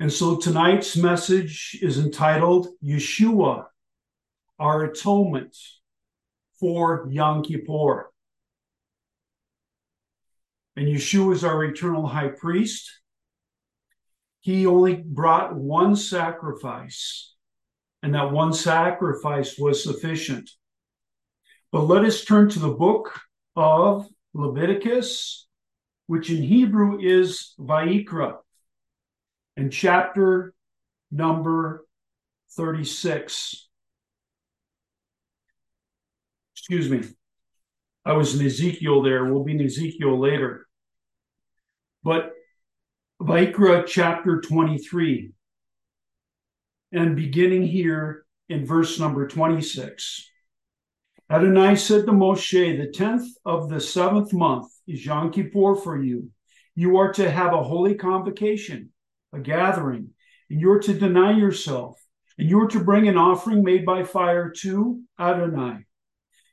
And so tonight's message is entitled Yeshua, our atonement for Yom Kippur. And Yeshua is our eternal high priest. He only brought one sacrifice, and that one sacrifice was sufficient. But let us turn to the book of Leviticus, which in Hebrew is Vayikra, and chapter number 36. Excuse me. I was in Ezekiel there. We'll be in Ezekiel later. But Vayikra chapter 23, and beginning here in verse number 26. Adonai said to Moshe, The tenth of the seventh month is Yom Kippur for you. You are to have a holy convocation, a gathering, and you are to deny yourself, and you are to bring an offering made by fire to Adonai.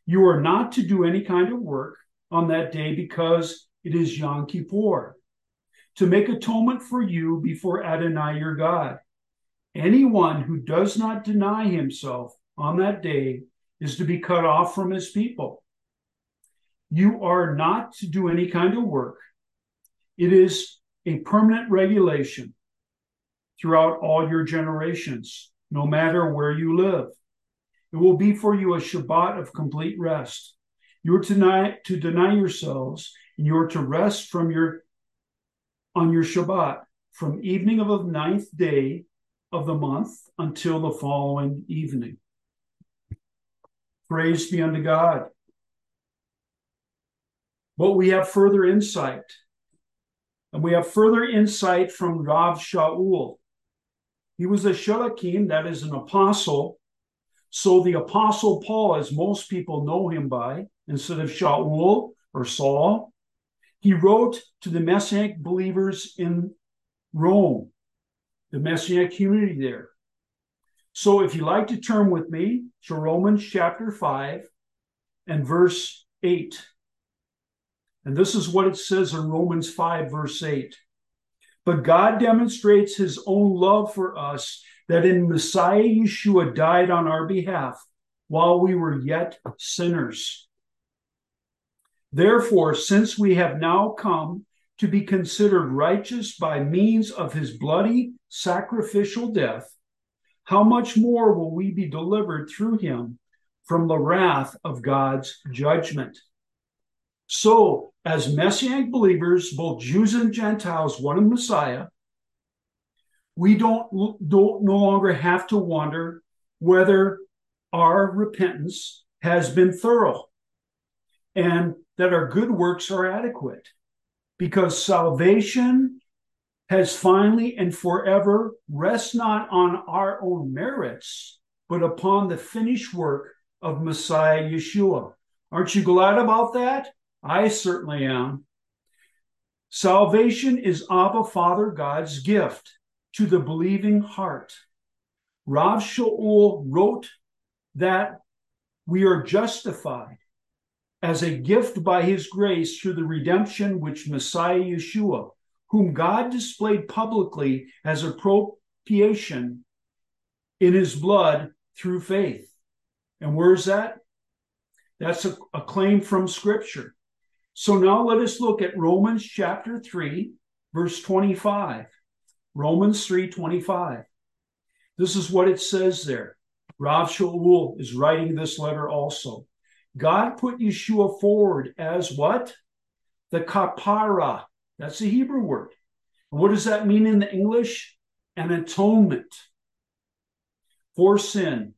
You are not to do any kind of work on that day because it is Yom Kippur, to make atonement for you before Adonai your God. Anyone who does not deny himself on that day is to be cut off from his people. You are not to do any kind of work. It is a permanent regulation throughout all your generations, no matter where you live. It will be for you a Shabbat of complete rest. You are to deny, to deny yourselves, and you are to rest from your on your Shabbat from evening of the ninth day of the month until the following evening. Praise be unto God. But we have further insight. And we have further insight from Rav Shaul. He was a shalakim, that is an apostle. So the apostle Paul, as most people know him by, instead of Shaul or Saul, he wrote to the Messianic believers in Rome, the Messianic community there. So if you like to turn with me to Romans chapter 5 and verse 8. And this is what it says in Romans 5, verse 8. But God demonstrates his own love for us that in Messiah Yeshua died on our behalf while we were yet sinners. Therefore, since we have now come to be considered righteous by means of his bloody sacrificial death, how much more will we be delivered through him from the wrath of God's judgment? So, as Messianic believers, both Jews and Gentiles, one in Messiah, we don't, don't no longer have to wonder whether our repentance has been thorough and that our good works are adequate because salvation has finally and forever rest not on our own merits, but upon the finished work of Messiah Yeshua. Aren't you glad about that? I certainly am. Salvation is Abba Father God's gift to the believing heart. Rav Shaul wrote that we are justified as a gift by his grace through the redemption which Messiah Yeshua whom God displayed publicly as a propitiation in his blood through faith. And where's that? That's a, a, claim from Scripture. So now let us look at Romans chapter 3, verse 25. Romans 3 25. This is what it says there. Rav Shaul is writing this letter also. God put Yeshua forward as what? The kapara, that's the Hebrew word. what does that mean in the English? An atonement for sin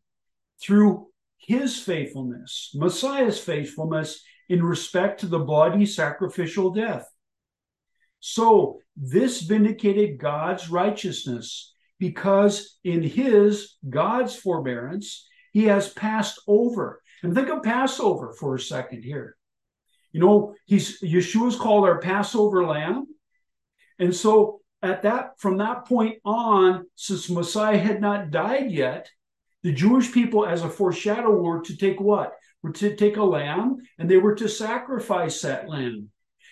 through his faithfulness, Messiah's faithfulness in respect to the bloody sacrificial death. So this vindicated God's righteousness because in his, God's forbearance, he has passed over. And think of Passover for a second here. You know, he's Yeshua's called our Passover lamb. And so at that from that point on, since Messiah had not died yet, the Jewish people, as a foreshadow, were to take what? Were to take a lamb and they were to sacrifice that lamb.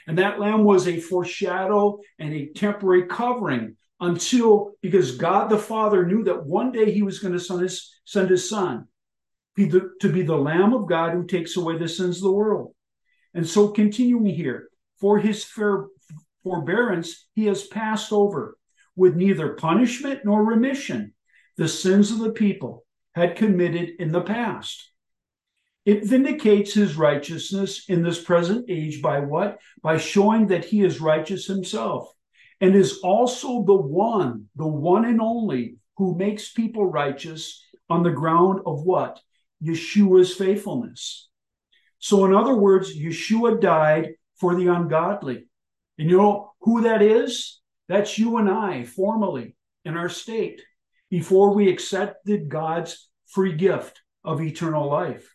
And that lamb was a foreshadow and a temporary covering until because God the Father knew that one day he was going to send his, send his son to be the Lamb of God who takes away the sins of the world. And so, continuing here, for his fair forbearance, he has passed over with neither punishment nor remission the sins of the people had committed in the past. It vindicates his righteousness in this present age by what? By showing that he is righteous himself and is also the one, the one and only who makes people righteous on the ground of what? Yeshua's faithfulness. So, in other words, Yeshua died for the ungodly. And you know who that is? That's you and I, formally, in our state, before we accepted God's free gift of eternal life.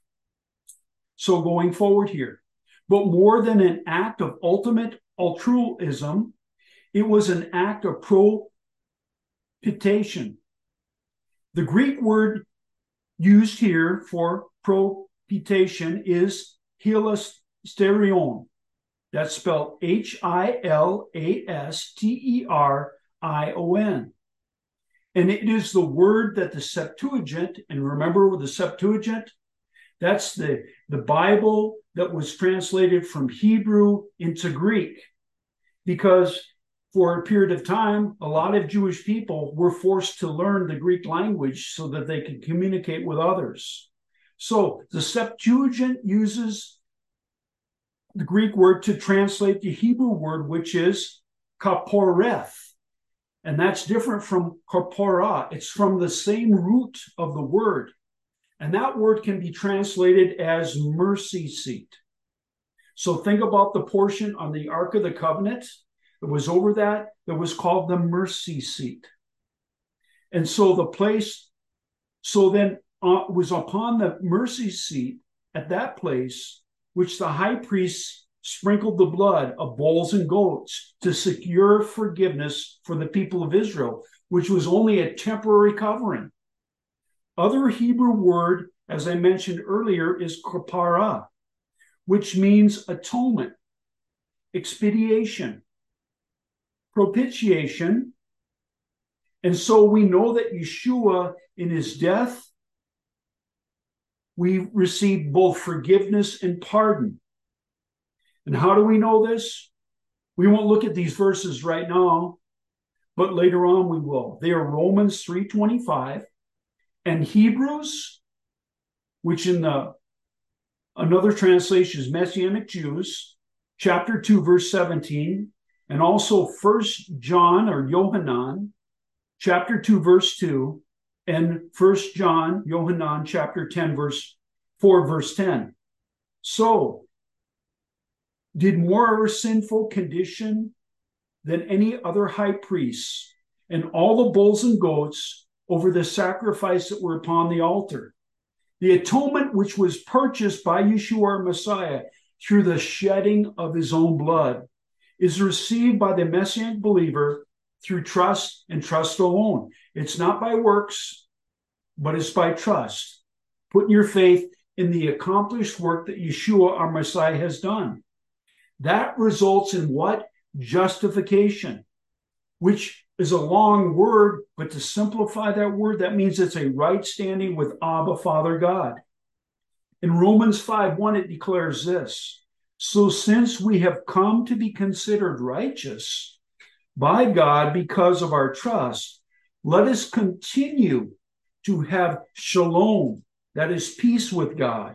So, going forward here, but more than an act of ultimate altruism, it was an act of propitiation. The Greek word used here for propitiation is hilasterion. That's spelled H I L A S T E R I O N. And it is the word that the Septuagint, and remember the Septuagint, that's the, the Bible that was translated from Hebrew into Greek. Because for a period of time, a lot of Jewish people were forced to learn the Greek language so that they could communicate with others. So the Septuagint uses the Greek word to translate the Hebrew word, which is kaporeth. And that's different from kapara. It's from the same root of the word. And that word can be translated as mercy seat. So think about the portion on the Ark of the Covenant it was over that that was called the mercy seat. And so the place, so then uh, was upon the mercy seat at that place, which the high priest sprinkled the blood of bulls and goats to secure forgiveness for the people of Israel, which was only a temporary covering. Other Hebrew word, as I mentioned earlier, is kapara, which means atonement, expiation, propitiation. And so we know that Yeshua, in his death, we received both forgiveness and pardon. And how do we know this? We won't look at these verses right now, but later on we will. They are Romans 3:25 and Hebrews, which in the another translation is Messianic Jews, chapter 2, verse 17, and also First John or Yohanan, chapter 2, verse 2, and First John, Yohanan, chapter 10, verse 4, verse 10. So, did more of our sinful condition than any other high priest and all the bulls and goats over the sacrifice that were upon the altar. The atonement which was purchased by Yeshua our Messiah through the shedding of his own blood is received by the Messianic believer through trust and trust alone. It's not by works, but it's by trust. Putting your faith in the accomplished work that Yeshua, our Messiah, has done. That results in what? Justification, which is a long word, but to simplify that word, that means it's a right standing with Abba, Father God. In Romans 5 1, it declares this so, since we have come to be considered righteous by God because of our trust, let us continue to have shalom, that is, peace with God,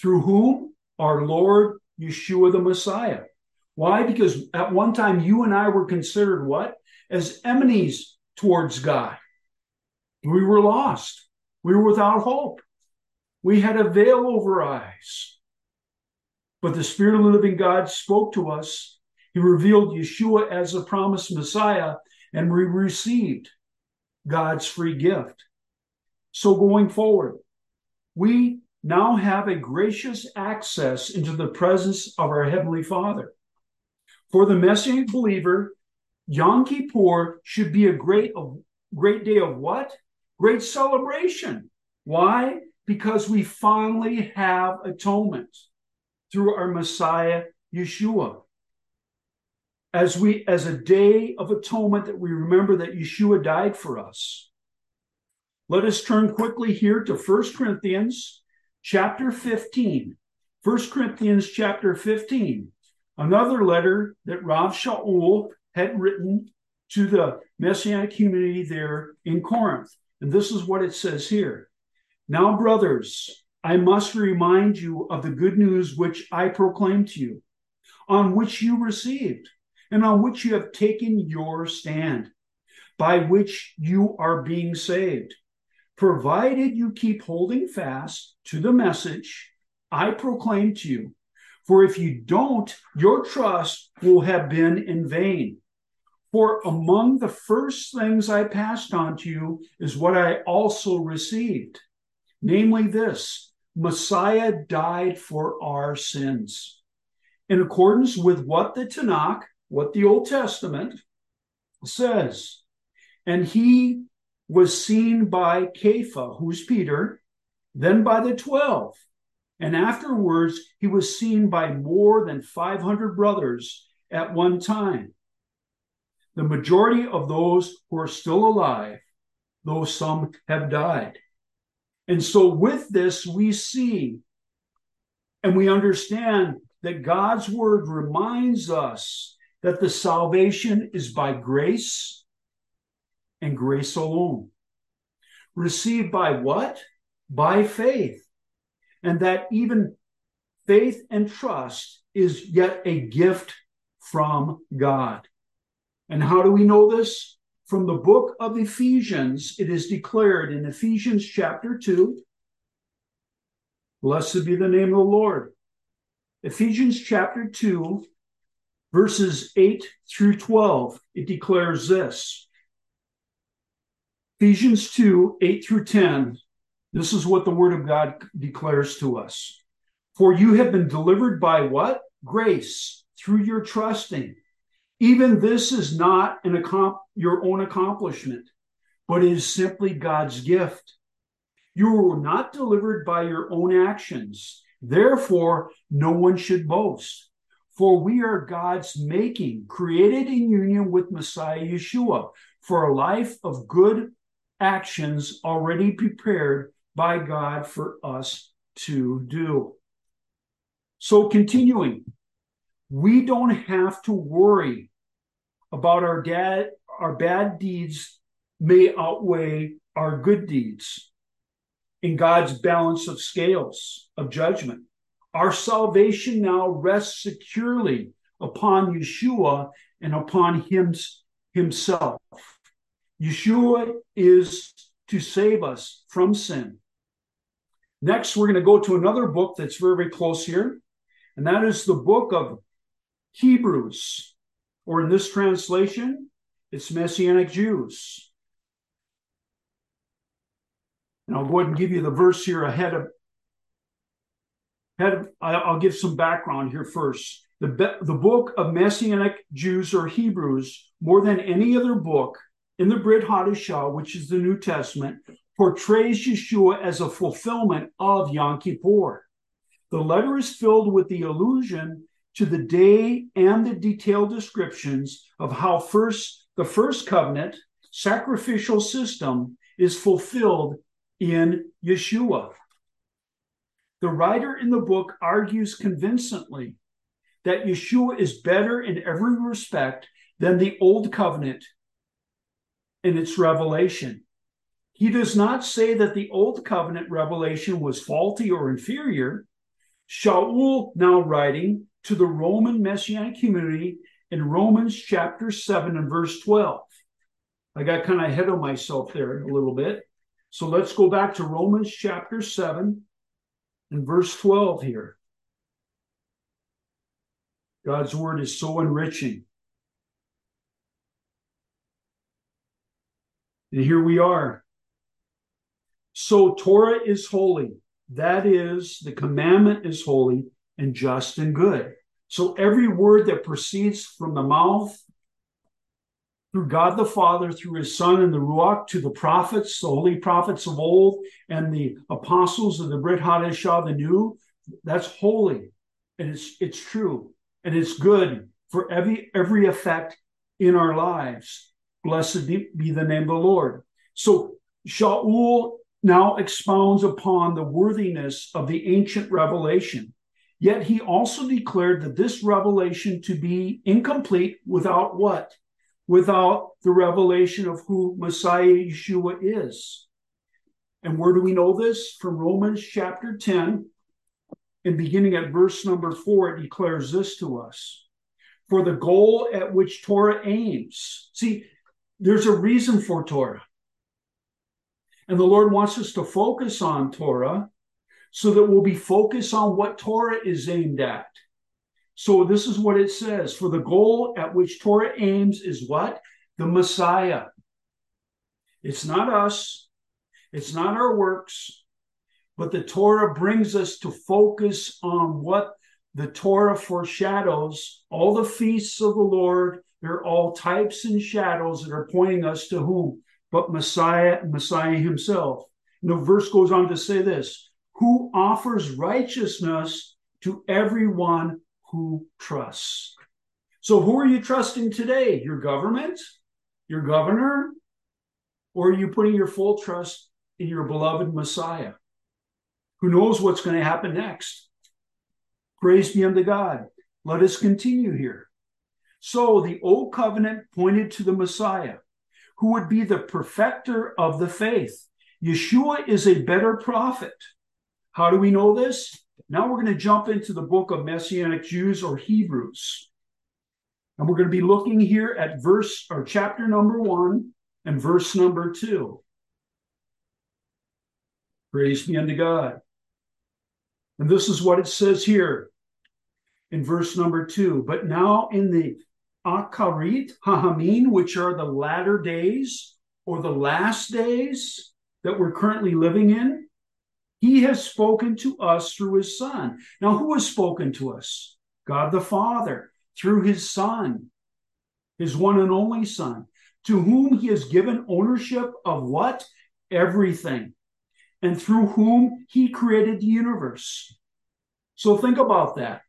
through whom our Lord Yeshua the Messiah. Why? Because at one time you and I were considered what? As enemies towards God. We were lost. We were without hope. We had a veil over our eyes. But the Spirit of the living God spoke to us. He revealed Yeshua as the promised Messiah, and we received God's free gift. So going forward, we now have a gracious access into the presence of our Heavenly Father. For the Messianic believer, Yom Kippur should be a great, a great day of what? Great celebration. Why? Because we finally have atonement through our Messiah, Yeshua. as we as a day of atonement that we remember that Yeshua died for us. Let us turn quickly here to 1 Corinthians chapter 15. 1 Corinthians chapter 15, another letter that Rav Shaul had written to the Messianic community there in Corinth. And this is what it says here. Now, brothers, I must remind you of the good news which I proclaimed to you, on which you received, and on which you have taken your stand, by which you are being saved, provided you keep holding fast to the message I proclaimed to you. For if you don't, your trust will have been in vain. For among the first things I passed on to you is what I also received, namely this Messiah died for our sins. In accordance with what the Tanakh, what the Old Testament says. And he was seen by Kepha, who's Peter, then by the 12. And afterwards, he was seen by more than 500 brothers at one time the majority of those who are still alive, though some have died. And so, with this, we see and we understand that God's word reminds us that the salvation is by grace and grace alone. Received by what? By faith. And that even faith and trust is yet a gift from God. And how do we know this? From the book of Ephesians, it is declared in Ephesians chapter 2. Blessed be the name of the Lord. Ephesians chapter 2, verses 8 through 12, it declares this. Ephesians 2, 8 through 10, this is what the word of God declares to us. For you have been delivered by what? Grace through your trusting. Even this is not an your own accomplishment, but is simply God's gift. You were not delivered by your own actions. Therefore, no one should boast. For we are God's making, created in union with Messiah Yeshua, for a life of good actions already prepared by God for us to do. So, continuing, we don't have to worry about our dad our bad deeds may outweigh our good deeds in God's balance of scales of judgment. Our salvation now rests securely upon Yeshua and upon him, himself. Yeshua is to save us from sin. Next, we're going to go to another book that's very, very close here, and that is the book of Hebrews or in this translation, it's Messianic Jews. And I'll go ahead and give you the verse here ahead of. Ahead of I'll give some background here first. The, the book of Messianic Jews or Hebrews, more than any other book in the Brit Hadashah, which is the New Testament, portrays Yeshua as a fulfillment of Yom Kippur. The letter is filled with the allusion to the day and the detailed descriptions of how first the first covenant sacrificial system is fulfilled in Yeshua. The writer in the book argues convincingly that Yeshua is better in every respect than the old covenant in its revelation. He does not say that the old covenant revelation was faulty or inferior. Shaul, now writing, to the Roman Messianic community in Romans chapter 7 and verse 12. I got kind of ahead of myself there a little bit. So let's go back to Romans chapter 7 and verse 12 here. God's word is so enriching. And here we are. So Torah is holy. That is, the commandment is holy and just and good. So every word that proceeds from the mouth through God the Father, through his Son and the Ruach, to the prophets, the holy prophets of old, and the apostles of the Brit Hadashah, the new, that's holy. And it's it's true. And it's good for every every effect in our lives. Blessed be the name of the Lord. So Shaul now expounds upon the worthiness of the ancient revelation. Yet he also declared that this revelation to be incomplete without what? Without the revelation of who Messiah Yeshua is. And where do we know this? From Romans chapter 10, and beginning at verse number 4, it declares this to us For the goal at which Torah aims. See, there's a reason for Torah. And the Lord wants us to focus on Torah so that we'll be focused on what Torah is aimed at. So this is what it says For the goal at which Torah aims is what? The Messiah. It's not us, it's not our works, but the Torah brings us to focus on what the Torah foreshadows. All the feasts of the Lord, they're all types and shadows that are pointing us to whom? But Messiah, Messiah himself. And the verse goes on to say this who offers righteousness to everyone who trusts. So, who are you trusting today? Your government, your governor, or are you putting your full trust in your beloved Messiah? Who knows what's going to happen next? Praise be unto God. Let us continue here. So, the old covenant pointed to the Messiah, who would be the perfecter of the faith. Yeshua is a better prophet how do we know this? Now we're going to jump into the book of Messianic Jews or Hebrews. And we're going to be looking here at verse or chapter number one and verse number two. Praise be unto God. And this is what it says here in verse number two. But now in the Acharit HaYamim, which are the latter days or the last days that we're currently living in, he has spoken to us through his Son. Now, who has spoken to us? God the Father, through his Son, his one and only Son, to whom he has given ownership of what? Everything, and through whom he created the universe. So think about that.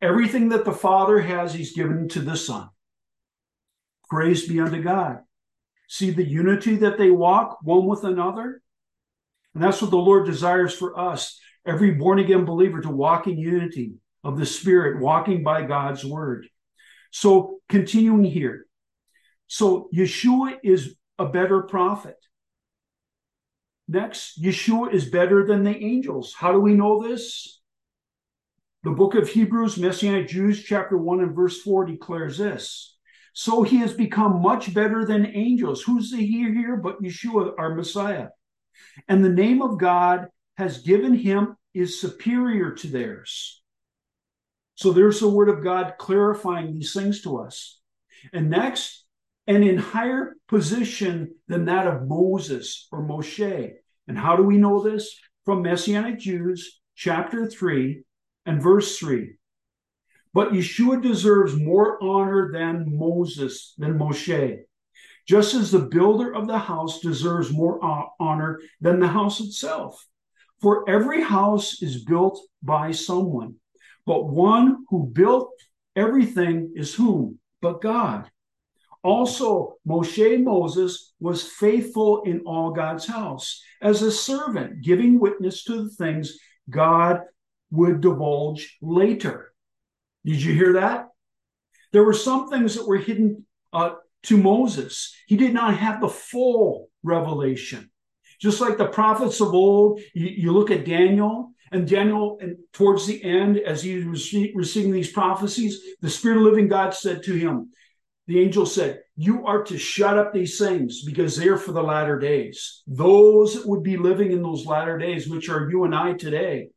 Everything that the Father has, he's given to the Son. Praise be unto God. See the unity that they walk one with another? And that's what the Lord desires for us, every born again believer, to walk in unity of the Spirit, walking by God's word. So, continuing here. So, Yeshua is a better prophet. Next, Yeshua is better than the angels. How do we know this? The book of Hebrews, Messianic Jews, chapter 1 and verse 4 declares this. So he has become much better than angels. Who's the he here but Yeshua, our Messiah? and the name of God has given him is superior to theirs. So there's the word of God clarifying these things to us. And next, and in higher position than that of Moses or Moshe. And how do we know this? From Messianic Jews, chapter 3 and verse 3. But Yeshua deserves more honor than Moses, than Moshe just as the builder of the house deserves more honor than the house itself. For every house is built by someone, but one who built everything is whom? But God. Also, Moshe Moses was faithful in all God's house as a servant, giving witness to the things God would divulge later. Did you hear that? There were some things that were hidden uh, to Moses. He did not have the full revelation. Just like the prophets of old, you, you look at Daniel, and Daniel, and towards the end, as he was receiving these prophecies, the Spirit of living God said to him, the angel said, You are to shut up these things because they're for the latter days. Those that would be living in those latter days, which are you and I today,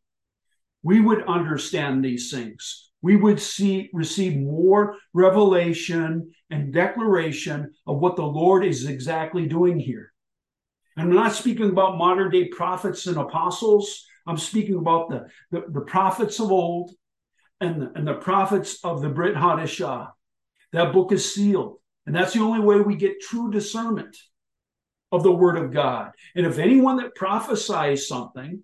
we would understand these things we would see receive more revelation and declaration of what the Lord is exactly doing here. And I'm not speaking about modern day prophets and apostles. I'm speaking about the, the, the prophets of old and the, and the prophets of the Brit Hadashah. That book is sealed. And that's the only way we get true discernment of the word of God. And if anyone that prophesies something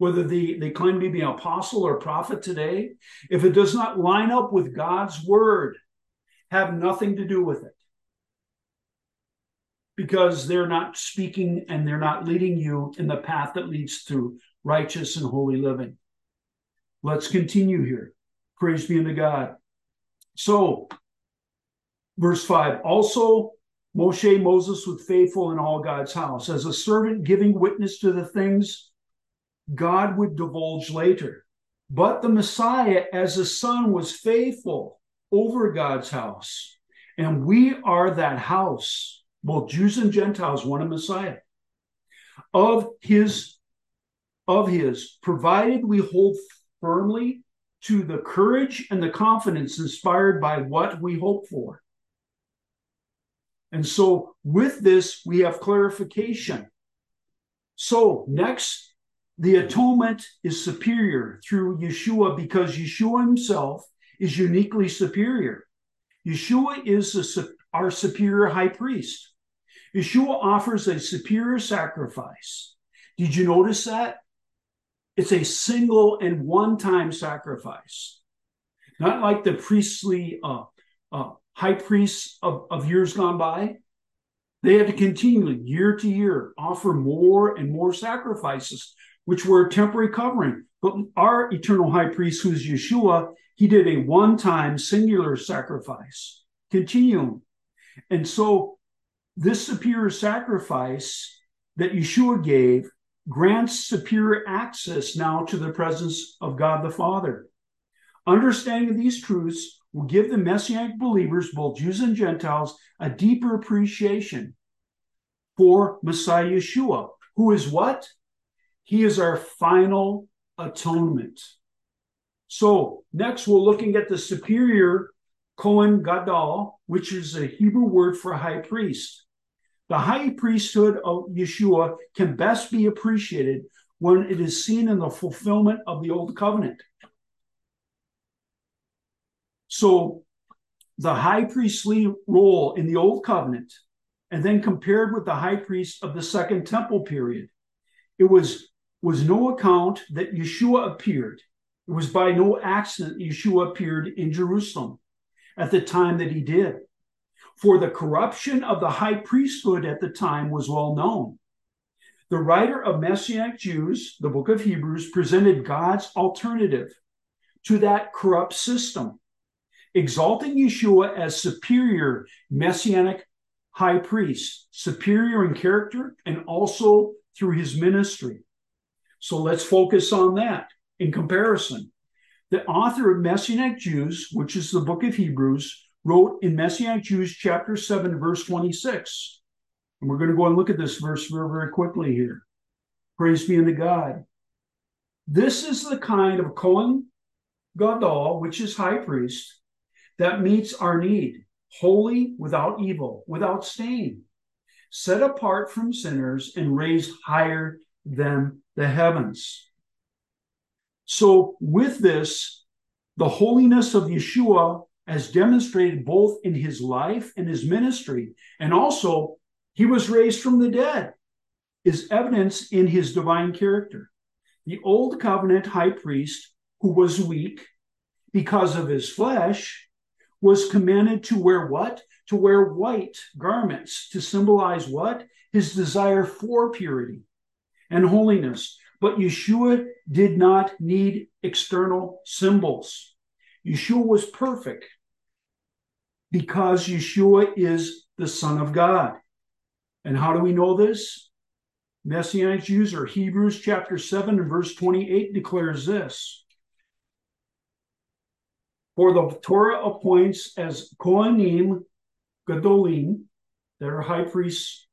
whether they, they claim to be an apostle or prophet today, if it does not line up with God's word, have nothing to do with it. Because they're not speaking and they're not leading you in the path that leads to righteous and holy living. Let's continue here. Praise be unto God. So, verse 5 also Moshe, Moses was faithful in all God's house as a servant giving witness to the things God would divulge later. But the Messiah, as a son, was faithful over God's house. And we are that house, both Jews and Gentiles, one a Messiah. Of his, of his, provided we hold firmly to the courage and the confidence inspired by what we hope for. And so, with this, we have clarification. So, next, the atonement is superior through Yeshua because Yeshua himself is uniquely superior. Yeshua is a, our superior high priest. Yeshua offers a superior sacrifice. Did you notice that? It's a single and one time sacrifice, not like the priestly uh, uh, high priests of, of years gone by. They had to continually, year to year, offer more and more sacrifices, which were a temporary covering. But our eternal high priest, who's Yeshua, he did a one time singular sacrifice, continuum. And so, this superior sacrifice that Yeshua gave grants superior access now to the presence of God the Father. Understanding these truths will give the Messianic believers, both Jews and Gentiles, a deeper appreciation for Messiah Yeshua, who is what? He is our final atonement. So, next we're looking at the superior Kohen Gadol, which is a Hebrew word for high priest. The high priesthood of Yeshua can best be appreciated when it is seen in the fulfillment of the Old Covenant. So the high priestly role in the Old Covenant, and then compared with the high priest of the Second Temple period, it was, was no account that Yeshua appeared. It was by no accident Yeshua appeared in Jerusalem at the time that he did. For the corruption of the high priesthood at the time was well known. The writer of Messianic Jews, the book of Hebrews, presented God's alternative to that corrupt system exalting Yeshua as superior messianic high priest, superior in character and also through his ministry. So let's focus on that in comparison. The author of Messianic Jews, which is the book of Hebrews, wrote in Messianic Jews chapter 7, verse 26. And we're going to go and look at this verse very, very quickly here. Praise be unto God. This is the kind of Kohen Gadol, which is high priest, that meets our need, holy, without evil, without stain, set apart from sinners, and raised higher than the heavens. So, with this, the holiness of Yeshua, as demonstrated both in his life and his ministry, and also he was raised from the dead, is evidence in his divine character. The old covenant high priest, who was weak because of his flesh, was commanded to wear what? To wear white garments to symbolize what? His desire for purity and holiness. But Yeshua did not need external symbols. Yeshua was perfect because Yeshua is the Son of God. And how do we know this? Messianic Jews or Hebrews chapter 7 and verse 28 declares this for the Torah appoints as Kohanim Gadolim, that are high priests,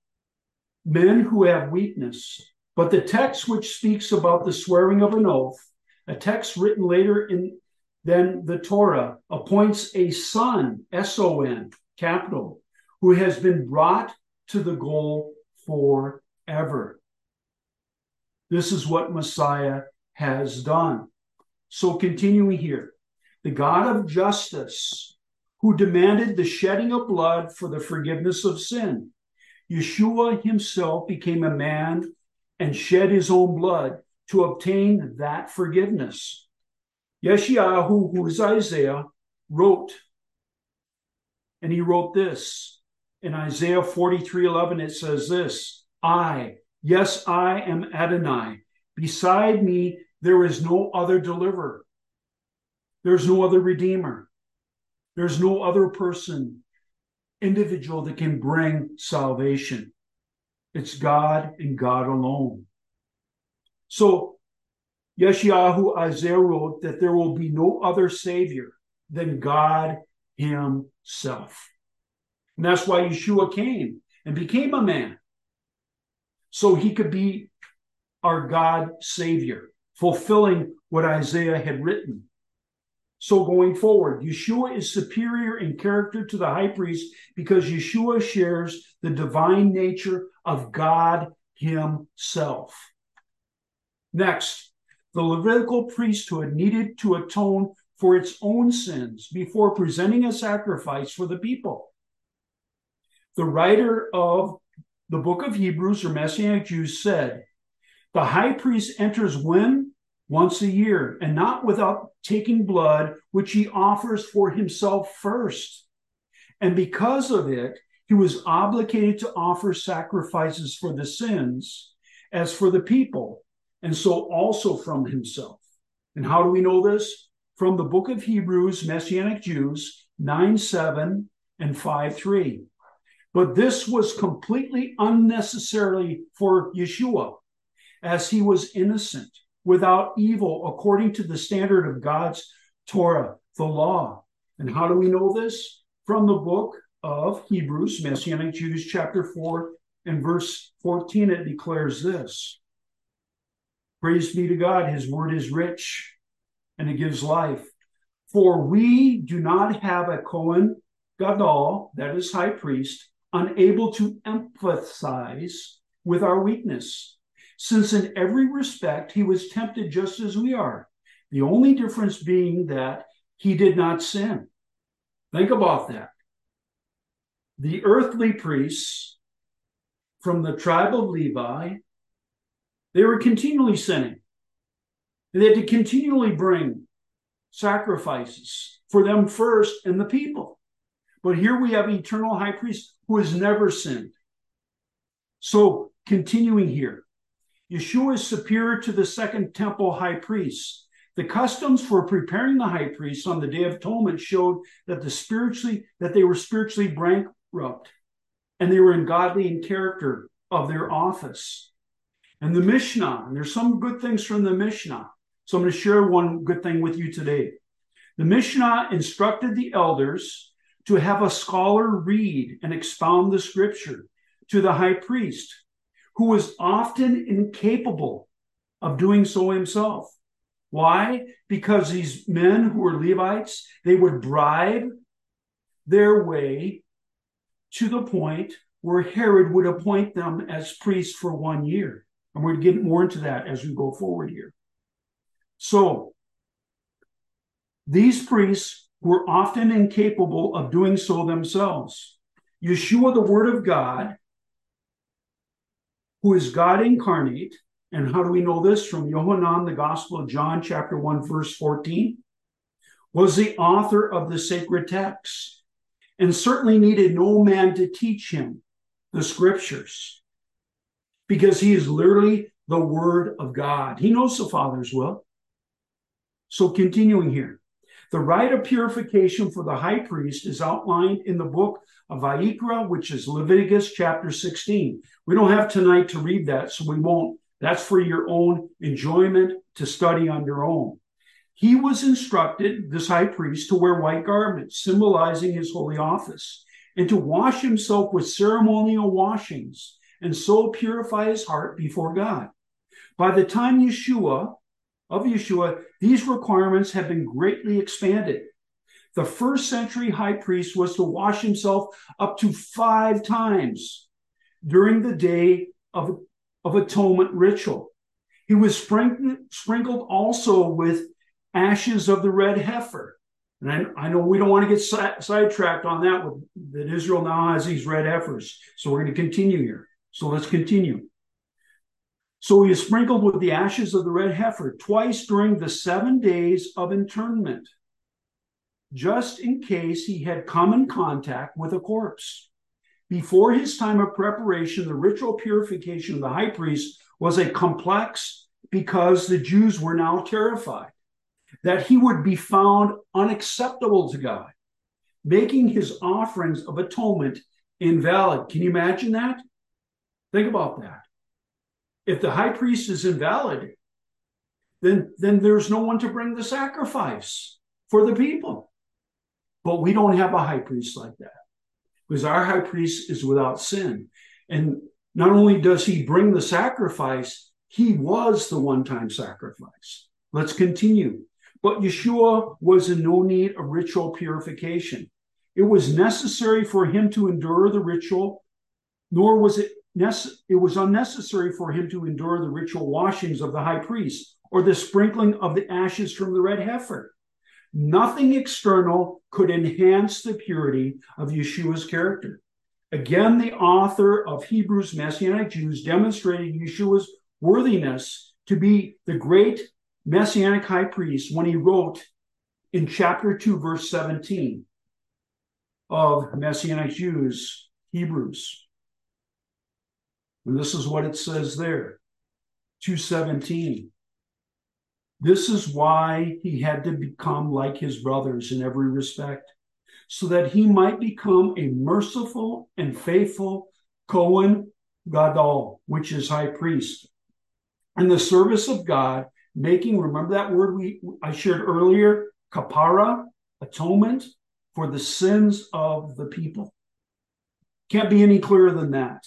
men who have weakness. But the text which speaks about the swearing of an oath, a text written later in than the Torah, appoints a son, S O N, capital, who has been brought to the goal forever. This is what Messiah has done. So, continuing here, the God of justice, who demanded the shedding of blood for the forgiveness of sin. Yeshua himself became a man and shed his own blood to obtain that forgiveness. Yeshayahu, who is Isaiah, wrote, and he wrote this in Isaiah 43 11. It says this I, yes, I am Adonai. Beside me, there is no other deliverer. There's no other redeemer. There's no other person, individual that can bring salvation. It's God and God alone. So, Yeshayahu Isaiah wrote that there will be no other Savior than God Himself. And that's why Yeshua came and became a man. So he could be our God Savior, fulfilling what Isaiah had written. So going forward, Yeshua is superior in character to the high priest because Yeshua shares the divine nature of God Himself. Next, the Levitical priesthood needed to atone for its own sins before presenting a sacrifice for the people. The writer of the book of Hebrews or Messianic Jews said, The high priest enters when? Once a year, and not without taking blood, which he offers for himself first. And because of it, he was obligated to offer sacrifices for the sins as for the people, and so also from himself. And how do we know this? From the book of Hebrews, Messianic Jews 9 7 and 5 3. But this was completely unnecessarily for Yeshua, as he was innocent, without evil, according to the standard of God's Torah, the law. And how do we know this? From the book of Hebrews, Messianic Jews, chapter 4 and verse 14, it declares this Praise be to God, his word is rich and it gives life. For we do not have a Kohen Gadol, that is high priest, unable to empathize with our weakness, since in every respect he was tempted just as we are. The only difference being that he did not sin. Think about that. The earthly priests from the tribe of Levi, they were continually sinning. They had to continually bring sacrifices for them first and the people. But here we have eternal high priest who has never sinned. So, continuing here, Yeshua is superior to the second temple high priest. The customs for preparing the high priest on the day of atonement showed that the spiritually that they were spiritually bankrupt and they were ungodly in character of their office. And the Mishnah, and there's some good things from the Mishnah. So I'm going to share one good thing with you today. The Mishnah instructed the elders to have a scholar read and expound the scripture to the high priest, who was often incapable of doing so himself. Why? Because these men who were Levites, they would bribe their way to the point where Herod would appoint them as priests for one year. And we're going to get more into that as we go forward here. So, these priests were often incapable of doing so themselves. Yeshua, the Word of God, who is God incarnate, and how do we know this? From Yohanan, the Gospel of John, chapter 1, verse 14, was the author of the sacred texts and certainly needed no man to teach him the scriptures because he is literally the Word of God. He knows the Father's will. So, continuing here, the rite of purification for the high priest is outlined in the book of Vayikra, which is Leviticus chapter 16. We don't have tonight to read that, so we won't. That's for your own enjoyment to study on your own. He was instructed, this high priest, to wear white garments, symbolizing his holy office, and to wash himself with ceremonial washings, and so purify his heart before God. By the time Yeshua, of Yeshua, these requirements have been greatly expanded. The first century high priest was to wash himself up to five times during the day of, of atonement ritual. He was sprinkled, also with ashes of the red heifer. And I, I know we don't want to get si- sidetracked on that, with, that Israel now has these red heifers. So we're going to continue here. So let's continue. So he is sprinkled with the ashes of the red heifer twice during the seven days of internment, just in case he had come in contact with a corpse. Before his time of preparation, the ritual purification of the high priest was a complex because the Jews were now terrified that he would be found unacceptable to God, making his offerings of atonement invalid. Can you imagine that? Think about that. If the high priest is invalid, then, then there's no one to bring the sacrifice for the people. But we don't have a high priest like that because our high priest is without sin. And not only does he bring the sacrifice, he was the one time sacrifice. Let's continue. But Yeshua was in no need of ritual purification. It was necessary for him to endure the ritual, nor was it it was unnecessary for him to endure the ritual washings of the high priest or the sprinkling of the ashes from the red heifer. Nothing external could enhance the purity of Yeshua's character. Again, the author of Hebrews Messianic Jews demonstrated Yeshua's worthiness to be the great Messianic high priest when he wrote in chapter 2, verse 17 of Messianic Jews, Hebrews. And this is what it says there 217. This is why he had to become like his brothers in every respect, so that he might become a merciful and faithful Kohen Gadol, which is high priest, in the service of God making, remember that word we I shared earlier, kapara, atonement for the sins of the people. Can't be any clearer than that.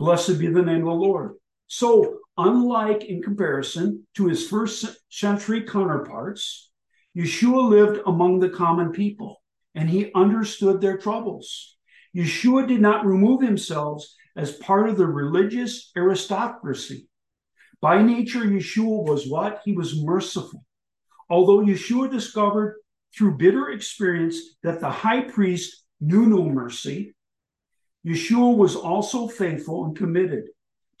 Blessed be the name of the Lord. So, unlike in comparison to his first century counterparts, Yeshua lived among the common people and he understood their troubles. Yeshua did not remove himself as part of the religious aristocracy. By nature, Yeshua was what? He was merciful. Although Yeshua discovered through bitter experience that the high priest knew no mercy, Yeshua was also faithful and committed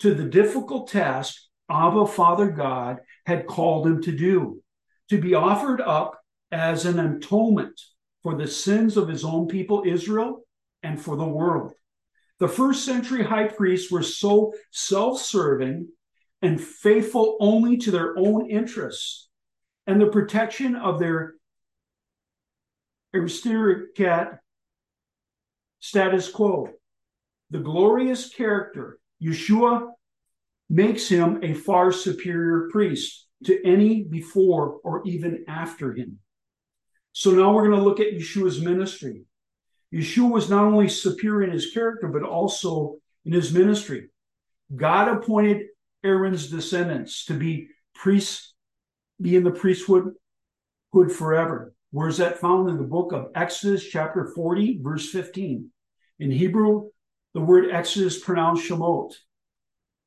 to the difficult task Abba, Father God, had called him to do, to be offered up as an atonement for the sins of his own people, Israel, and for the world. The first century high priests were so self serving and faithful only to their own interests and the protection of their aristocrat status quo. The glorious character, Yeshua, makes him a far superior priest to any before or even after him. So now we're going to look at Yeshua's ministry. Yeshua was not only superior in his character, but also in his ministry. God appointed Aaron's descendants to be priests, be in the priesthood forever. Where is that found in the book of Exodus, chapter 40, verse 15? In Hebrew, the word Exodus pronounced Shemot.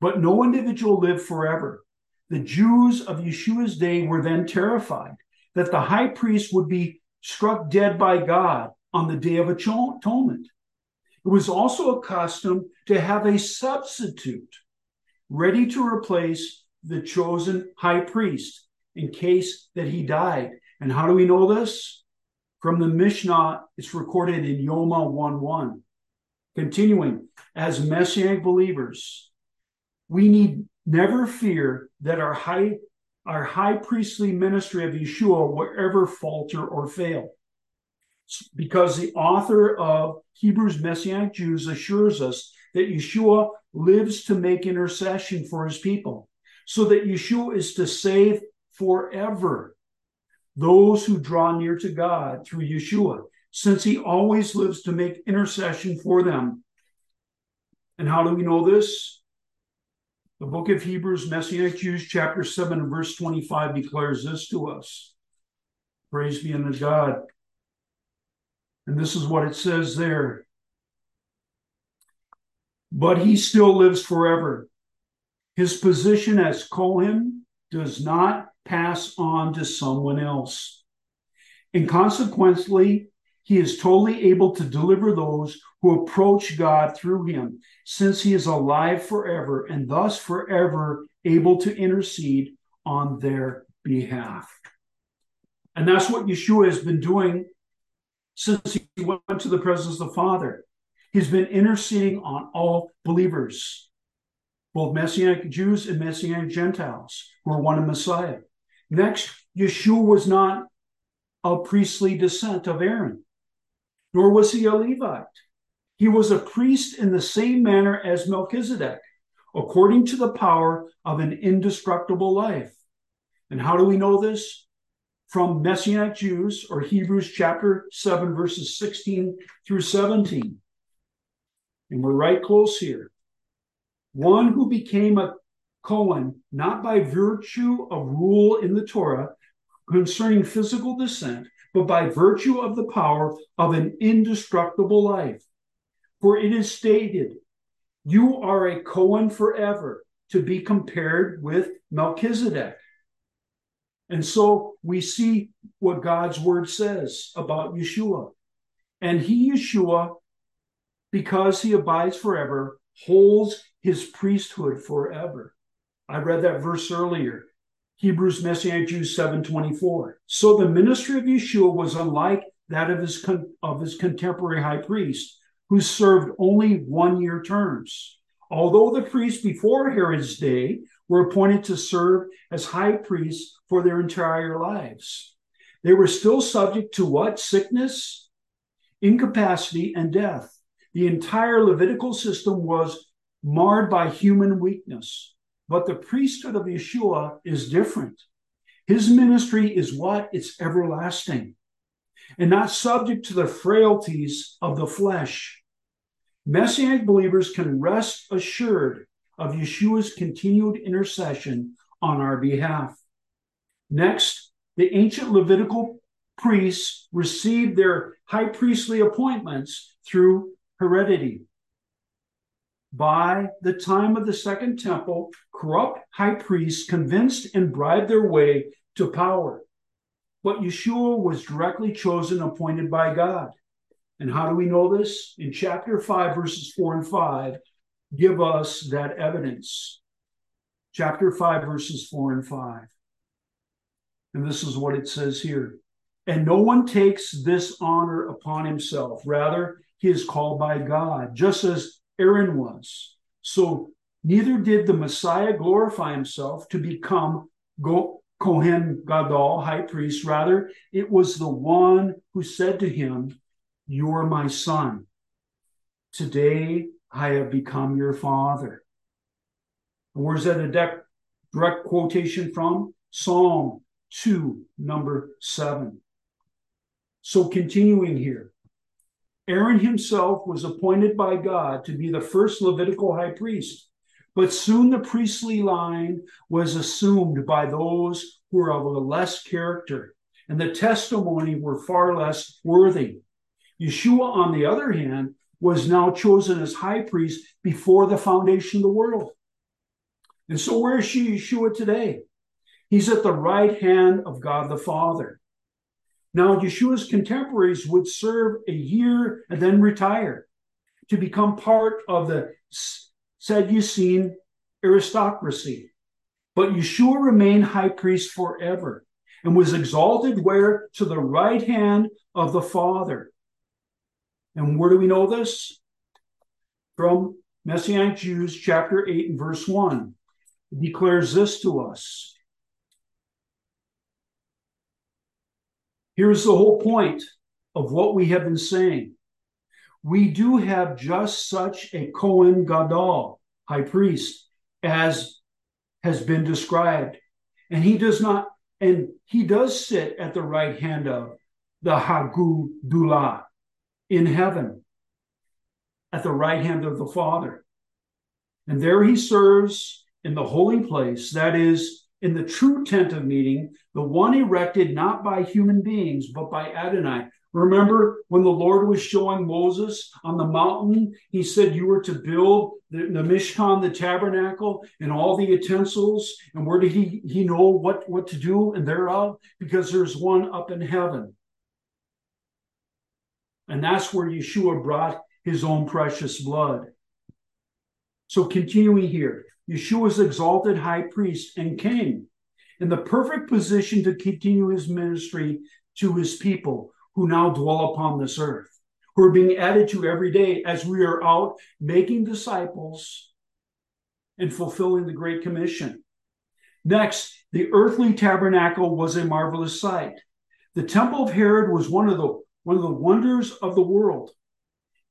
But no individual lived forever. The Jews of Yeshua's day were then terrified that the high priest would be struck dead by God on the day of atonement. It was also a custom to have a substitute ready to replace the chosen high priest in case that he died. And how do we know this? From the Mishnah, it's recorded in Yoma 1 1. Continuing, as messianic believers, we need never fear that our high our high priestly ministry of Yeshua will ever falter or fail. Because the author of Hebrews Messianic Jews assures us that Yeshua lives to make intercession for his people, so that Yeshua is to save forever those who draw near to God through Yeshua, since he always lives to make intercession for them. And how do we know this? The book of Hebrews, Messianic Jews, chapter 7, verse 25 declares this to us. Praise be unto God. And this is what it says there but he still lives forever. His position as Kohen does not pass on to someone else. And consequently, he is totally able to deliver those who approach God through him, since he is alive forever and thus forever able to intercede on their behalf. And that's what Yeshua has been doing since he went to the presence of the Father. He's been interceding on all believers, both Messianic Jews and Messianic Gentiles who are one in Messiah. Next, Yeshua was not of priestly descent of Aaron, nor was he a Levite. He was a priest in the same manner as Melchizedek, according to the power of an indestructible life. And how do we know this? From Messianic Jews or Hebrews chapter 7, verses 16 through 17. And we're right close here. One who became a Kohen, not by virtue of rule in the Torah concerning physical descent, but by virtue of the power of an indestructible life. For it is stated, You are a Kohen forever, to be compared with Melchizedek. And so we see what God's word says about Yeshua. And he, Yeshua, because he abides forever, holds his priesthood forever. I read that verse earlier. Hebrews Messianic Jews 724. So the ministry of Yeshua was unlike that of his, con- of his contemporary high priest, who served only one year terms. Although the priests before Herod's day were appointed to serve as high priests for their entire lives, they were still subject to what? Sickness, incapacity, and death. The entire Levitical system was marred by human weakness. But the priesthood of Yeshua is different. His ministry is what? It's everlasting and not subject to the frailties of the flesh. Messianic believers can rest assured of Yeshua's continued intercession on our behalf. Next, the ancient Levitical priests received their high priestly appointments through heredity by the time of the Second Temple, corrupt high priests convinced and bribed their way to power. But Yeshua was directly chosen, appointed by God. And how do we know this? In chapter 5, verses 4 and 5, give us that evidence. Chapter 5, verses 4 and 5. And this is what it says here. And no one takes this honor upon himself. Rather, he is called by God, just as Aaron was. So neither did the Messiah glorify himself to become Kohen Gadol, high priest. Rather, it was the one who said to him, You're my son. Today I have become your father. Where's that a direct, direct quotation from? Psalm 2, number 7. So continuing here, Aaron himself was appointed by God to be the first Levitical high priest, but soon the priestly line was assumed by those who were of a less character, and the testimony were far less worthy. Yeshua, on the other hand, was now chosen as high priest before the foundation of the world. And so, where is Yeshua today? He's at the right hand of God the Father. Now, Yeshua's contemporaries would serve a year and then retire to become part of the Sadducean aristocracy. But Yeshua remained high priest forever and was exalted where? To the right hand of the Father. And where do we know this? From Messianic Jews, chapter 8 and verse 1. It declares this to us Here's the whole point of what we have been saying. We do have just such a Kohen Gadol, high priest, as has been described. And he does not, and he does sit at the right hand of the HaG'dulah in heaven, at the right hand of the Father. And there he serves in the holy place, that is, in the true tent of meeting, the one erected not by human beings, but by Adonai. Remember when the Lord was showing Moses on the mountain, he said, You were to build the, the Mishkan, the tabernacle, and all the utensils. And where did he, he know what, what to do and thereof? Because there's one up in heaven. And that's where Yeshua brought his own precious blood. So, continuing here, Yeshua is exalted high priest and king in the perfect position to continue his ministry to his people who now dwell upon this earth, who are being added to every day as we are out making disciples and fulfilling the Great Commission. Next, the earthly tabernacle was a marvelous sight. The temple of Herod was one of the one of the wonders of the world.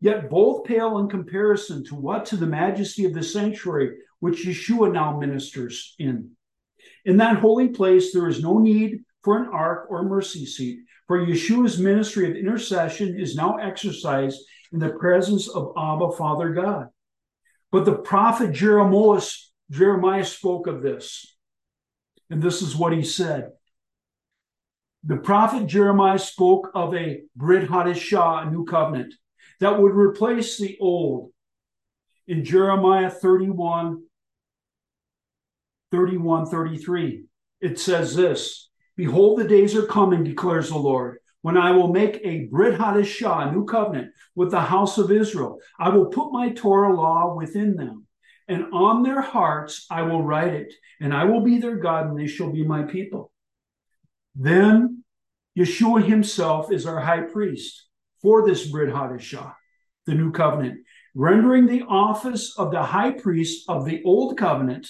Yet both pale in comparison to what to the majesty of the sanctuary which Yeshua now ministers in. In that holy place, there is no need for an ark or mercy seat, for Yeshua's ministry of intercession is now exercised in the presence of Abba, Father God. But the prophet Jeremiah, Jeremiah spoke of this. And this is what he said. The prophet Jeremiah spoke of a Brit Hadashah, a new covenant, that would replace the old. In Jeremiah 31, 31, 33, it says this Behold, the days are coming, declares the Lord, when I will make a Brit Hadashah, a new covenant, with the house of Israel. I will put my Torah law within them, and on their hearts I will write it, and I will be their God, and they shall be my people. Then Yeshua himself is our high priest for this Brit Hadashah, the new covenant, rendering the office of the high priest of the old covenant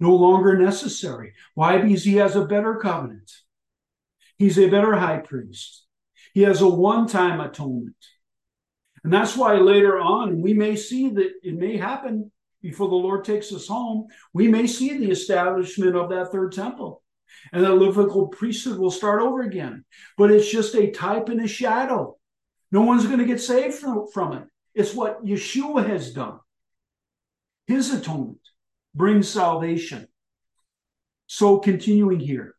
no longer necessary. Why? Because he has a better covenant. He's a better high priest. He has a one time atonement. And that's why later on, we may see that it may happen before the Lord takes us home. We may see the establishment of that third temple. And the Levitical priesthood will start over again. But it's just a type and a shadow. No one's going to get saved from, from it. It's what Yeshua has done. His atonement brings salvation. So, continuing here.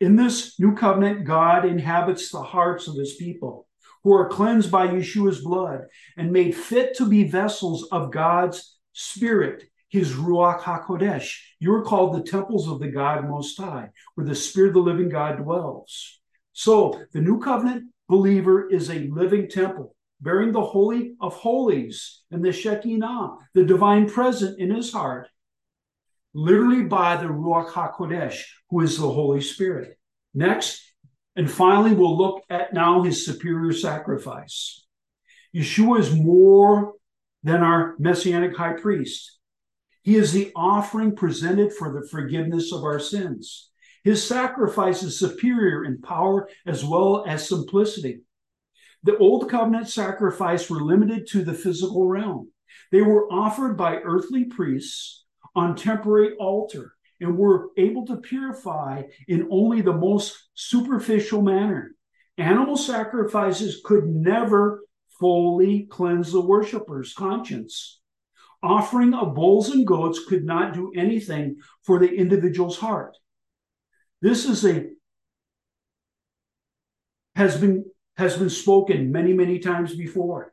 In this new covenant, God inhabits the hearts of his people who are cleansed by Yeshua's blood and made fit to be vessels of God's Spirit, his Ruach HaKodesh. You are called the temples of the God Most High, where the Spirit of the living God dwells. So, the new covenant believer is a living temple bearing the Holy of Holies and the Shekinah, the divine present in his heart, literally by the Ruach HaKodesh, who is the Holy Spirit. Next, and finally, we'll look at now his superior sacrifice. Yeshua is more than our messianic high priest. He is the offering presented for the forgiveness of our sins. His sacrifice is superior in power as well as simplicity. The Old Covenant sacrifice were limited to the physical realm. They were offered by earthly priests on temporary altar and were able to purify in only the most superficial manner. Animal sacrifices could never fully cleanse the worshiper's conscience. Offering of bulls and goats could not do anything for the individual's heart. This is a has been has been spoken many, many times before.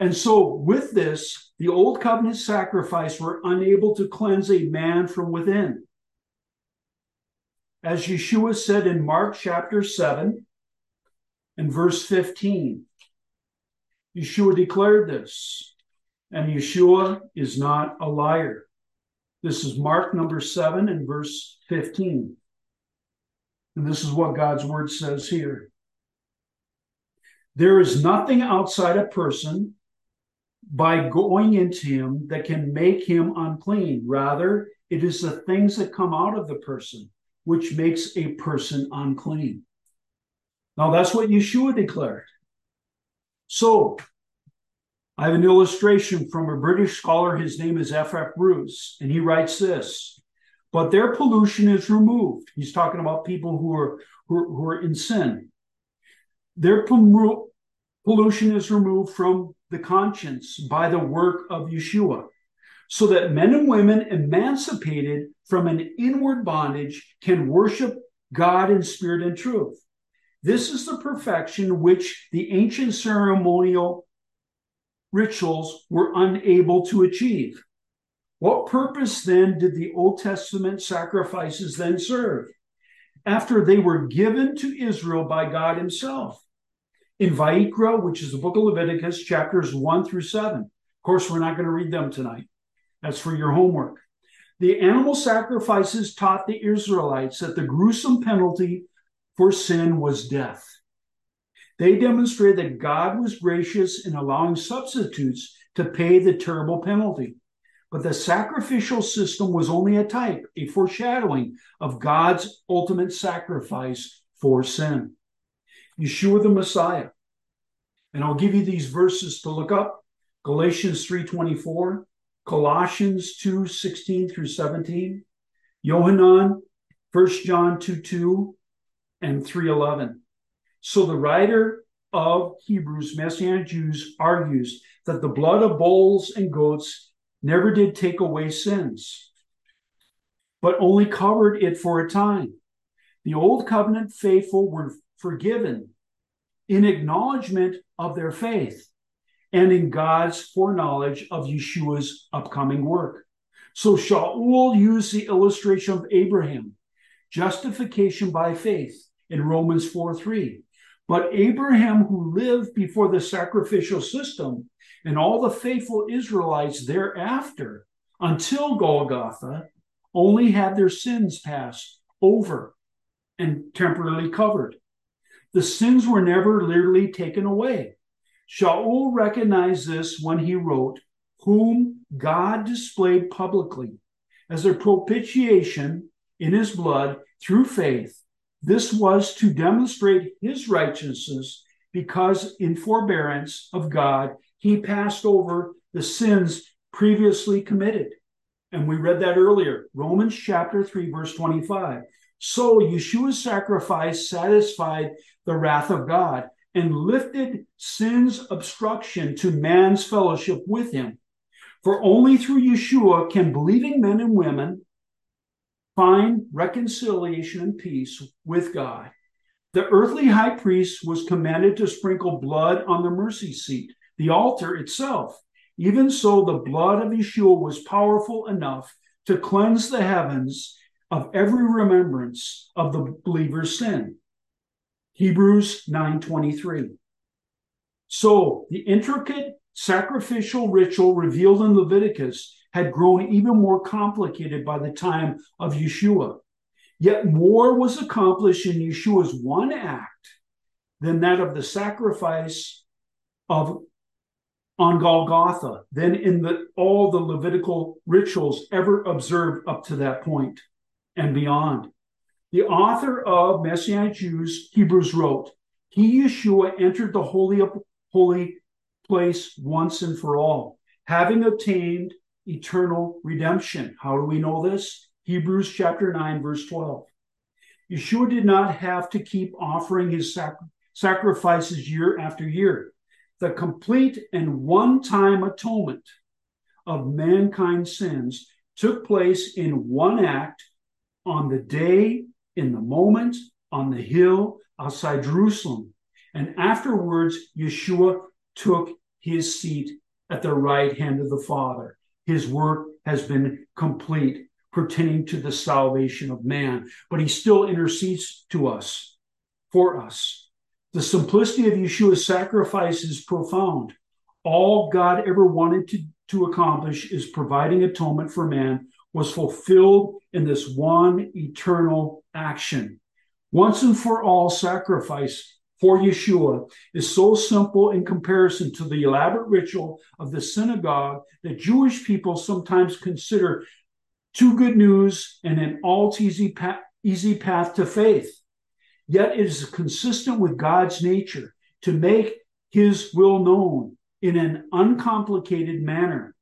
And so, with this, the old covenant sacrifice were unable to cleanse a man from within. As Yeshua said in Mark chapter 7 and verse 15, Yeshua declared this, and Yeshua is not a liar. This is Mark number 7 and verse 15. And this is what God's word says here. There is nothing outside a person by going into him that can make him unclean. Rather, it is the things that come out of the person which makes a person unclean. Now, that's what Yeshua declared. So, I have an illustration from a British scholar. His name is F.F. Bruce, and he writes this. But their pollution is removed. He's talking about people who are, who are, who are in sin. Their pollution is removed from the conscience by the work of Yeshua, so that men and women emancipated from an inward bondage can worship God in spirit and truth. This is the perfection which the ancient ceremonial rituals were unable to achieve. What purpose then did the Old Testament sacrifices then serve? After they were given to Israel by God Himself. in Vayikra, which is the book of Leviticus, chapters 1 through 7. Of course, we're not going to read them tonight. That's for your homework. The animal sacrifices taught the Israelites that the gruesome penalty for sin was death. They demonstrated that God was gracious in allowing substitutes to pay the terrible penalty. But the sacrificial system was only a type, a foreshadowing of God's ultimate sacrifice for sin. Yeshua the Messiah. And I'll give you these verses to look up. Galatians 3:24, Colossians 2:16 through 17, Yohanan, 1 John 2 2, and 3:11. So the writer of Hebrews, Messianic Jews, argues that the blood of bulls and goats never did take away sins, but only covered it for a time. The old covenant faithful were forgiven in acknowledgement of their faith and in God's foreknowledge of Yeshua's upcoming work. So Shaul used the illustration of Abraham, justification by faith in Romans 4 3. But Abraham, who lived before the sacrificial system, and all the faithful Israelites thereafter, until Golgotha, only had their sins passed over and temporarily covered. The sins were never literally taken away. Shaul recognized this when he wrote, Whom God displayed publicly as a propitiation in his blood through faith. This was to demonstrate his righteousness because, in forbearance of God, he passed over the sins previously committed. And we read that earlier, Romans chapter 3, verse 25. So Yeshua's sacrifice satisfied the wrath of God and lifted sin's obstruction to man's fellowship with him. For only through Yeshua can believing men and women find reconciliation and peace with God. The earthly high priest was commanded to sprinkle blood on the mercy seat, the altar itself. Even so, the blood of Yeshua was powerful enough to cleanse the heavens of every remembrance of the believer's sin. Hebrews 9:23. So, the intricate sacrificial ritual revealed in Leviticus had grown even more complicated by the time of Yeshua. Yet more was accomplished in Yeshua's one act than that of the sacrifice of on Golgotha than in the, all the Levitical rituals ever observed up to that point and beyond. The author of Messianic Jews, Hebrews wrote, He, Yeshua, entered the holy, holy place once and for all, having obtained eternal redemption. How do we know this? Hebrews chapter 9, verse 12. Yeshua did not have to keep offering his sac- sacrifices year after year. The complete and one time atonement of mankind's sins took place in one act on the day, in the moment, on the hill outside Jerusalem. And afterwards, Yeshua took his seat at the right hand of the Father. His work has been complete pertaining to the salvation of man, but he still intercedes to us, for us. The simplicity of Yeshua's sacrifice is profound. All God ever wanted to, to accomplish is providing atonement for man was fulfilled in this one eternal action. Once and for all sacrifice for Yeshua is so simple in comparison to the elaborate ritual of the synagogue that Jewish people sometimes consider too good news and an all easy path, easy path to faith. Yet it is consistent with God's nature to make his will known in an uncomplicated manner.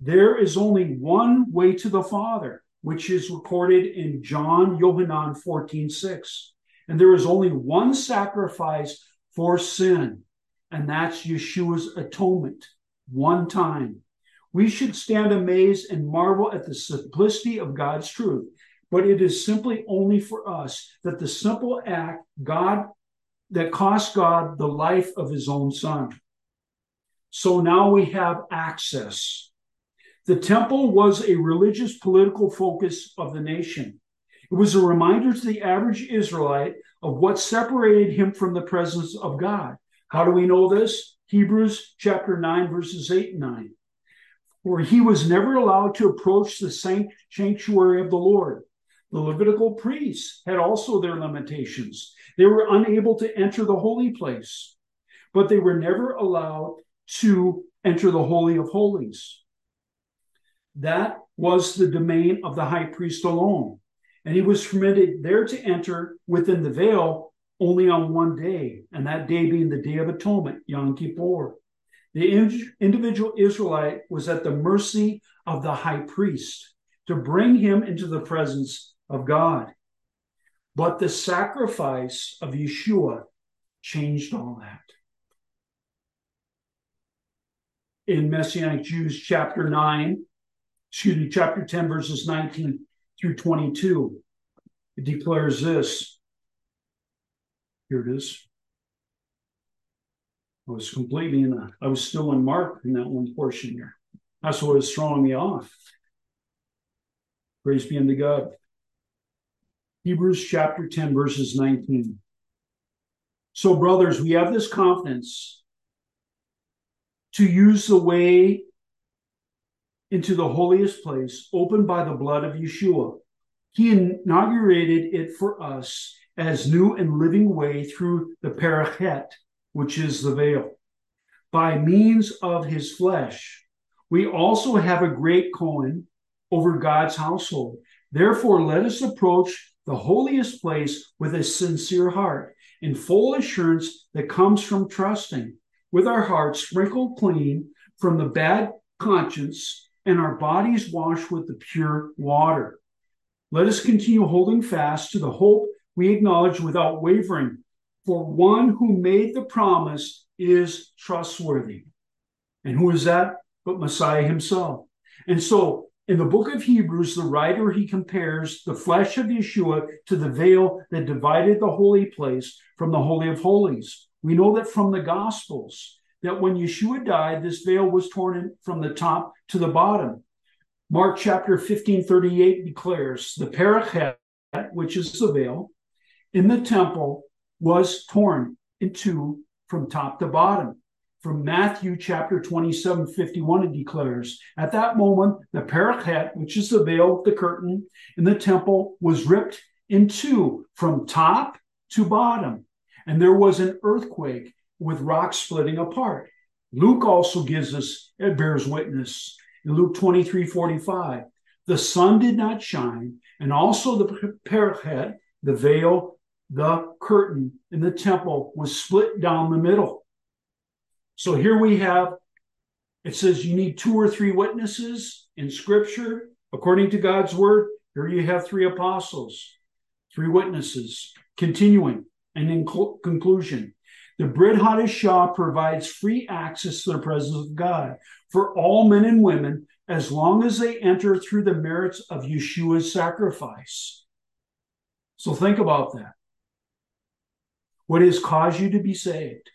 There is only one way to the Father, which is recorded in John Yohanan 14 6. And there is only one sacrifice for sin, and that's Yeshua's atonement, one time. We should stand amazed and marvel at the simplicity of God's truth, but it is simply only for us that the simple act God that cost God the life of his own son. So now we have access the temple was a religious political focus of the nation. It was a reminder to the average Israelite of what separated him from the presence of God. How do we know this? Hebrews chapter 9, verses 8 and 9. For he was never allowed to approach the sanctuary of the Lord. The Levitical priests had also their limitations. They were unable to enter the holy place, but they were never allowed to enter the Holy of Holies. That was the domain of the high priest alone. And he was permitted there to enter within the veil only on one day, and that day being the Day of Atonement, Yom Kippur. The individual Israelite was at the mercy of the high priest to bring him into the presence of God. But the sacrifice of Yeshua changed all that. In Messianic Jews, chapter 9, excuse me, chapter 10, verses 19 through 22, it declares this. Here it is. I was completely in a, I was still in Mark in that one portion here. That's what was throwing me off. Praise be unto God. Hebrews chapter 10, verses 19. So, brothers, we have this confidence to use the way into the holiest place opened by the blood of Yeshua. He inaugurated it for us as new and living way through the parokhet, which is the veil. By means of his flesh, we also have a great Kohen over God's household. Therefore, let us approach the holiest place with a sincere heart, in full assurance that comes from trusting, with our hearts sprinkled clean from the bad conscience and our bodies washed with the pure water. Let us continue holding fast to the hope we acknowledge without wavering, for one who made the promise is trustworthy. And who is that but Messiah himself? And so in the book of Hebrews, the writer he compares the flesh of Yeshua to the veil that divided the holy place from the holy of holies. We know that from the gospels that when Yeshua died, this veil was torn from the top to the bottom. Mark chapter 15, 38 declares the parokhet, which is the veil, in the temple was torn in two from top to bottom. From Matthew chapter 27, 51, it declares, At that moment, the parokhet, which is the veil, the curtain in the temple, was ripped in two from top to bottom. And there was an earthquake with rocks splitting apart. Luke also gives us, it bears witness in Luke 23, 45. The sun did not shine, and also the parokhet, the veil, the curtain in the temple was split down the middle. So here we have it says you need two or three witnesses in scripture according to God's word. Here you have three apostles, three witnesses. Continuing and in cl- conclusion, the Brit Hadashah provides free access to the presence of God for all men and women as long as they enter through the merits of Yeshua's sacrifice. So think about that. What has caused you to be saved?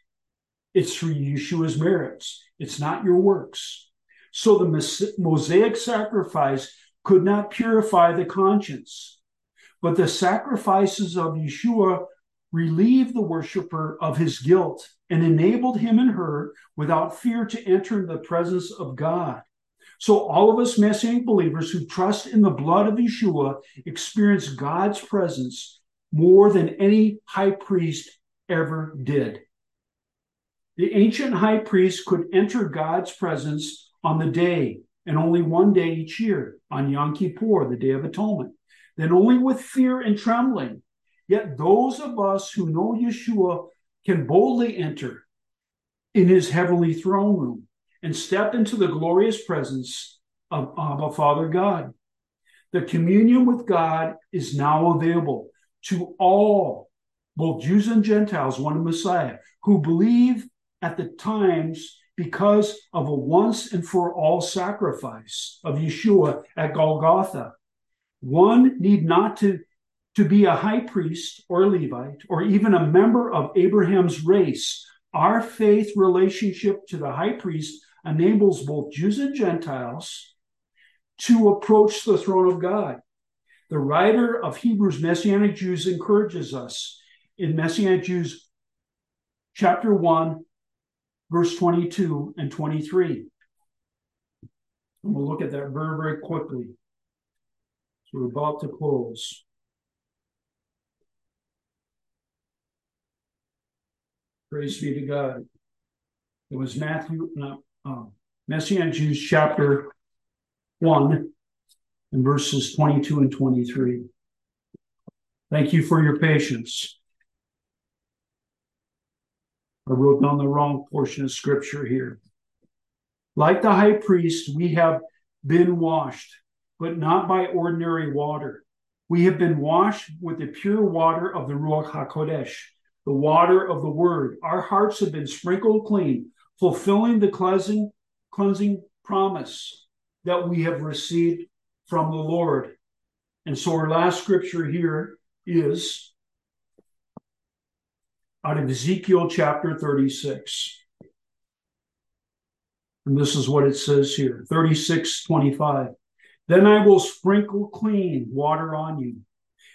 It's through Yeshua's merits. It's not your works. So the Mosaic sacrifice could not purify the conscience, but the sacrifices of Yeshua relieved the worshiper of his guilt and enabled him and her without fear to enter the presence of God. So all of us Messianic believers who trust in the blood of Yeshua experience God's presence more than any high priest ever did. The ancient high priest could enter God's presence on the day, and only one day each year, on Yom Kippur, the Day of Atonement, then only with fear and trembling. Yet those of us who know Yeshua can boldly enter in his heavenly throne room and step into the glorious presence of Abba Father God. The communion with God is now available to all, both Jews and Gentiles, one Messiah, who believe at the times because of a once and for all sacrifice of Yeshua at Golgotha. One need not to, to be a high priest or Levite or even a member of Abraham's race. Our faith relationship to the high priest enables both Jews and Gentiles to approach the throne of God. The writer of Hebrews, Messianic Jews, encourages us in Messianic Jews chapter 1, verse 22 and 23. And we'll look at that very, very quickly. So we're about to close. Praise be to God. It was Matthew, no, uh, Messianic Jews chapter 1 and verses 22 and 23. Thank you for your patience. I wrote down the wrong portion of scripture here. Like the high priest, we have been washed, but not by ordinary water. We have been washed with the pure water of the Ruach HaKodesh, the water of the word. Our hearts have been sprinkled clean, fulfilling the cleansing, cleansing promise that we have received from the Lord. And so our last scripture here is out of Ezekiel chapter 36. And this is what it says here 36 25. Then I will sprinkle clean water on you,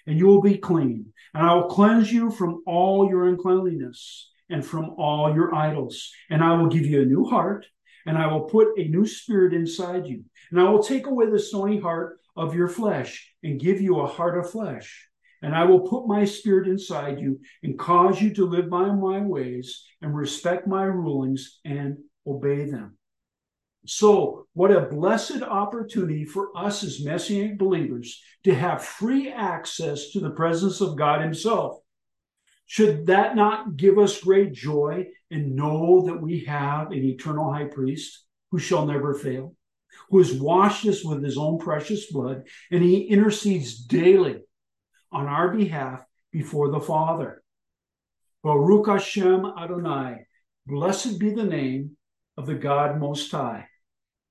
and you will be clean. And I will cleanse you from all your uncleanliness and from all your idols. And I will give you a new heart, and I will put a new spirit inside you. And I will take away the stony heart of your flesh and give you a heart of flesh. And I will put my spirit inside you and cause you to live by my ways and respect my rulings and obey them. So, what a blessed opportunity for us as Messianic believers to have free access to the presence of God Himself. Should that not give us great joy and know that we have an eternal high priest who shall never fail, who has washed us with his own precious blood, and he intercedes daily on our behalf before the Father. Baruch Hashem Adonai, blessed be the name of the God Most High.